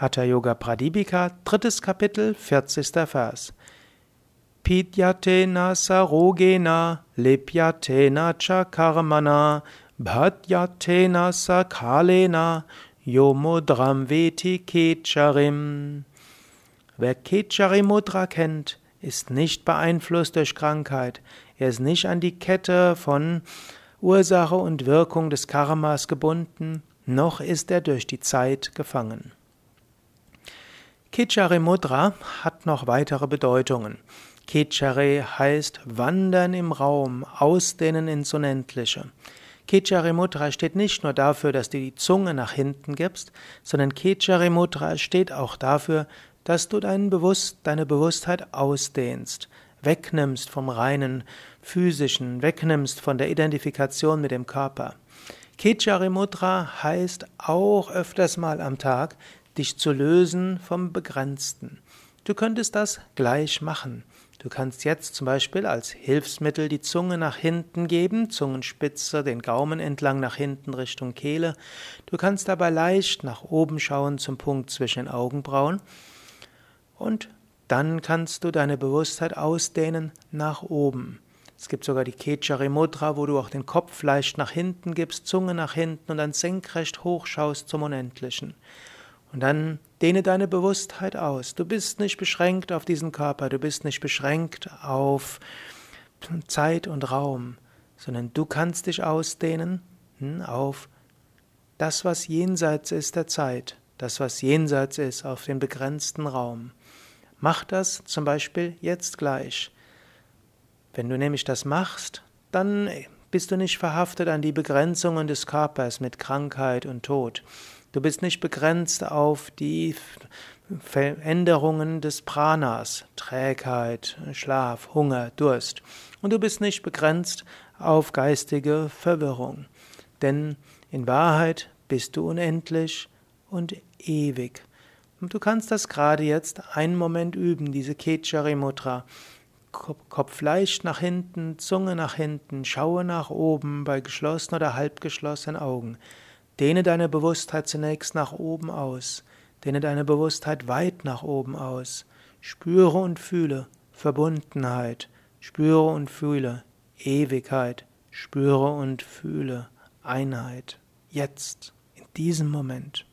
Hatha Yoga Pradipika, drittes Kapitel, 40. Vers. Pidyatena sarogena, lipyatena cha karmana, bhadyatena sakalena, yomudram veti kecharim. Wer Kechari Mudra kennt, ist nicht beeinflusst durch Krankheit. Er ist nicht an die Kette von Ursache und Wirkung des Karmas gebunden, noch ist er durch die Zeit gefangen. Kichari Mudra hat noch weitere Bedeutungen. Kichari heißt wandern im Raum, ausdehnen ins Unendliche. Kichari Mudra steht nicht nur dafür, dass du die Zunge nach hinten gibst, sondern Kichari Mudra steht auch dafür, dass du dein Bewusst, deine Bewusstheit ausdehnst, wegnimmst vom reinen physischen, wegnimmst von der Identifikation mit dem Körper. Kichari Mudra heißt auch öfters mal am Tag dich zu lösen vom Begrenzten. Du könntest das gleich machen. Du kannst jetzt zum Beispiel als Hilfsmittel die Zunge nach hinten geben, Zungenspitze, den Gaumen entlang nach hinten Richtung Kehle. Du kannst dabei leicht nach oben schauen zum Punkt zwischen den Augenbrauen. Und dann kannst du deine Bewusstheit ausdehnen nach oben. Es gibt sogar die Kechari Mudra, wo du auch den Kopf leicht nach hinten gibst, Zunge nach hinten und dann senkrecht hochschaust zum Unendlichen. Und dann dehne deine Bewusstheit aus. Du bist nicht beschränkt auf diesen Körper, du bist nicht beschränkt auf Zeit und Raum, sondern du kannst dich ausdehnen hm, auf das, was jenseits ist der Zeit, das, was jenseits ist auf den begrenzten Raum. Mach das zum Beispiel jetzt gleich. Wenn du nämlich das machst, dann bist du nicht verhaftet an die Begrenzungen des Körpers mit Krankheit und Tod. Du bist nicht begrenzt auf die Veränderungen des Pranas, Trägheit, Schlaf, Hunger, Durst. Und du bist nicht begrenzt auf geistige Verwirrung. Denn in Wahrheit bist du unendlich und ewig. Und du kannst das gerade jetzt einen Moment üben, diese Kechari Mudra. Kopf leicht nach hinten, Zunge nach hinten, schaue nach oben bei geschlossenen oder halbgeschlossenen Augen. Dehne deine Bewusstheit zunächst nach oben aus. Dehne deine Bewusstheit weit nach oben aus. Spüre und fühle Verbundenheit. Spüre und fühle Ewigkeit. Spüre und fühle Einheit. Jetzt, in diesem Moment.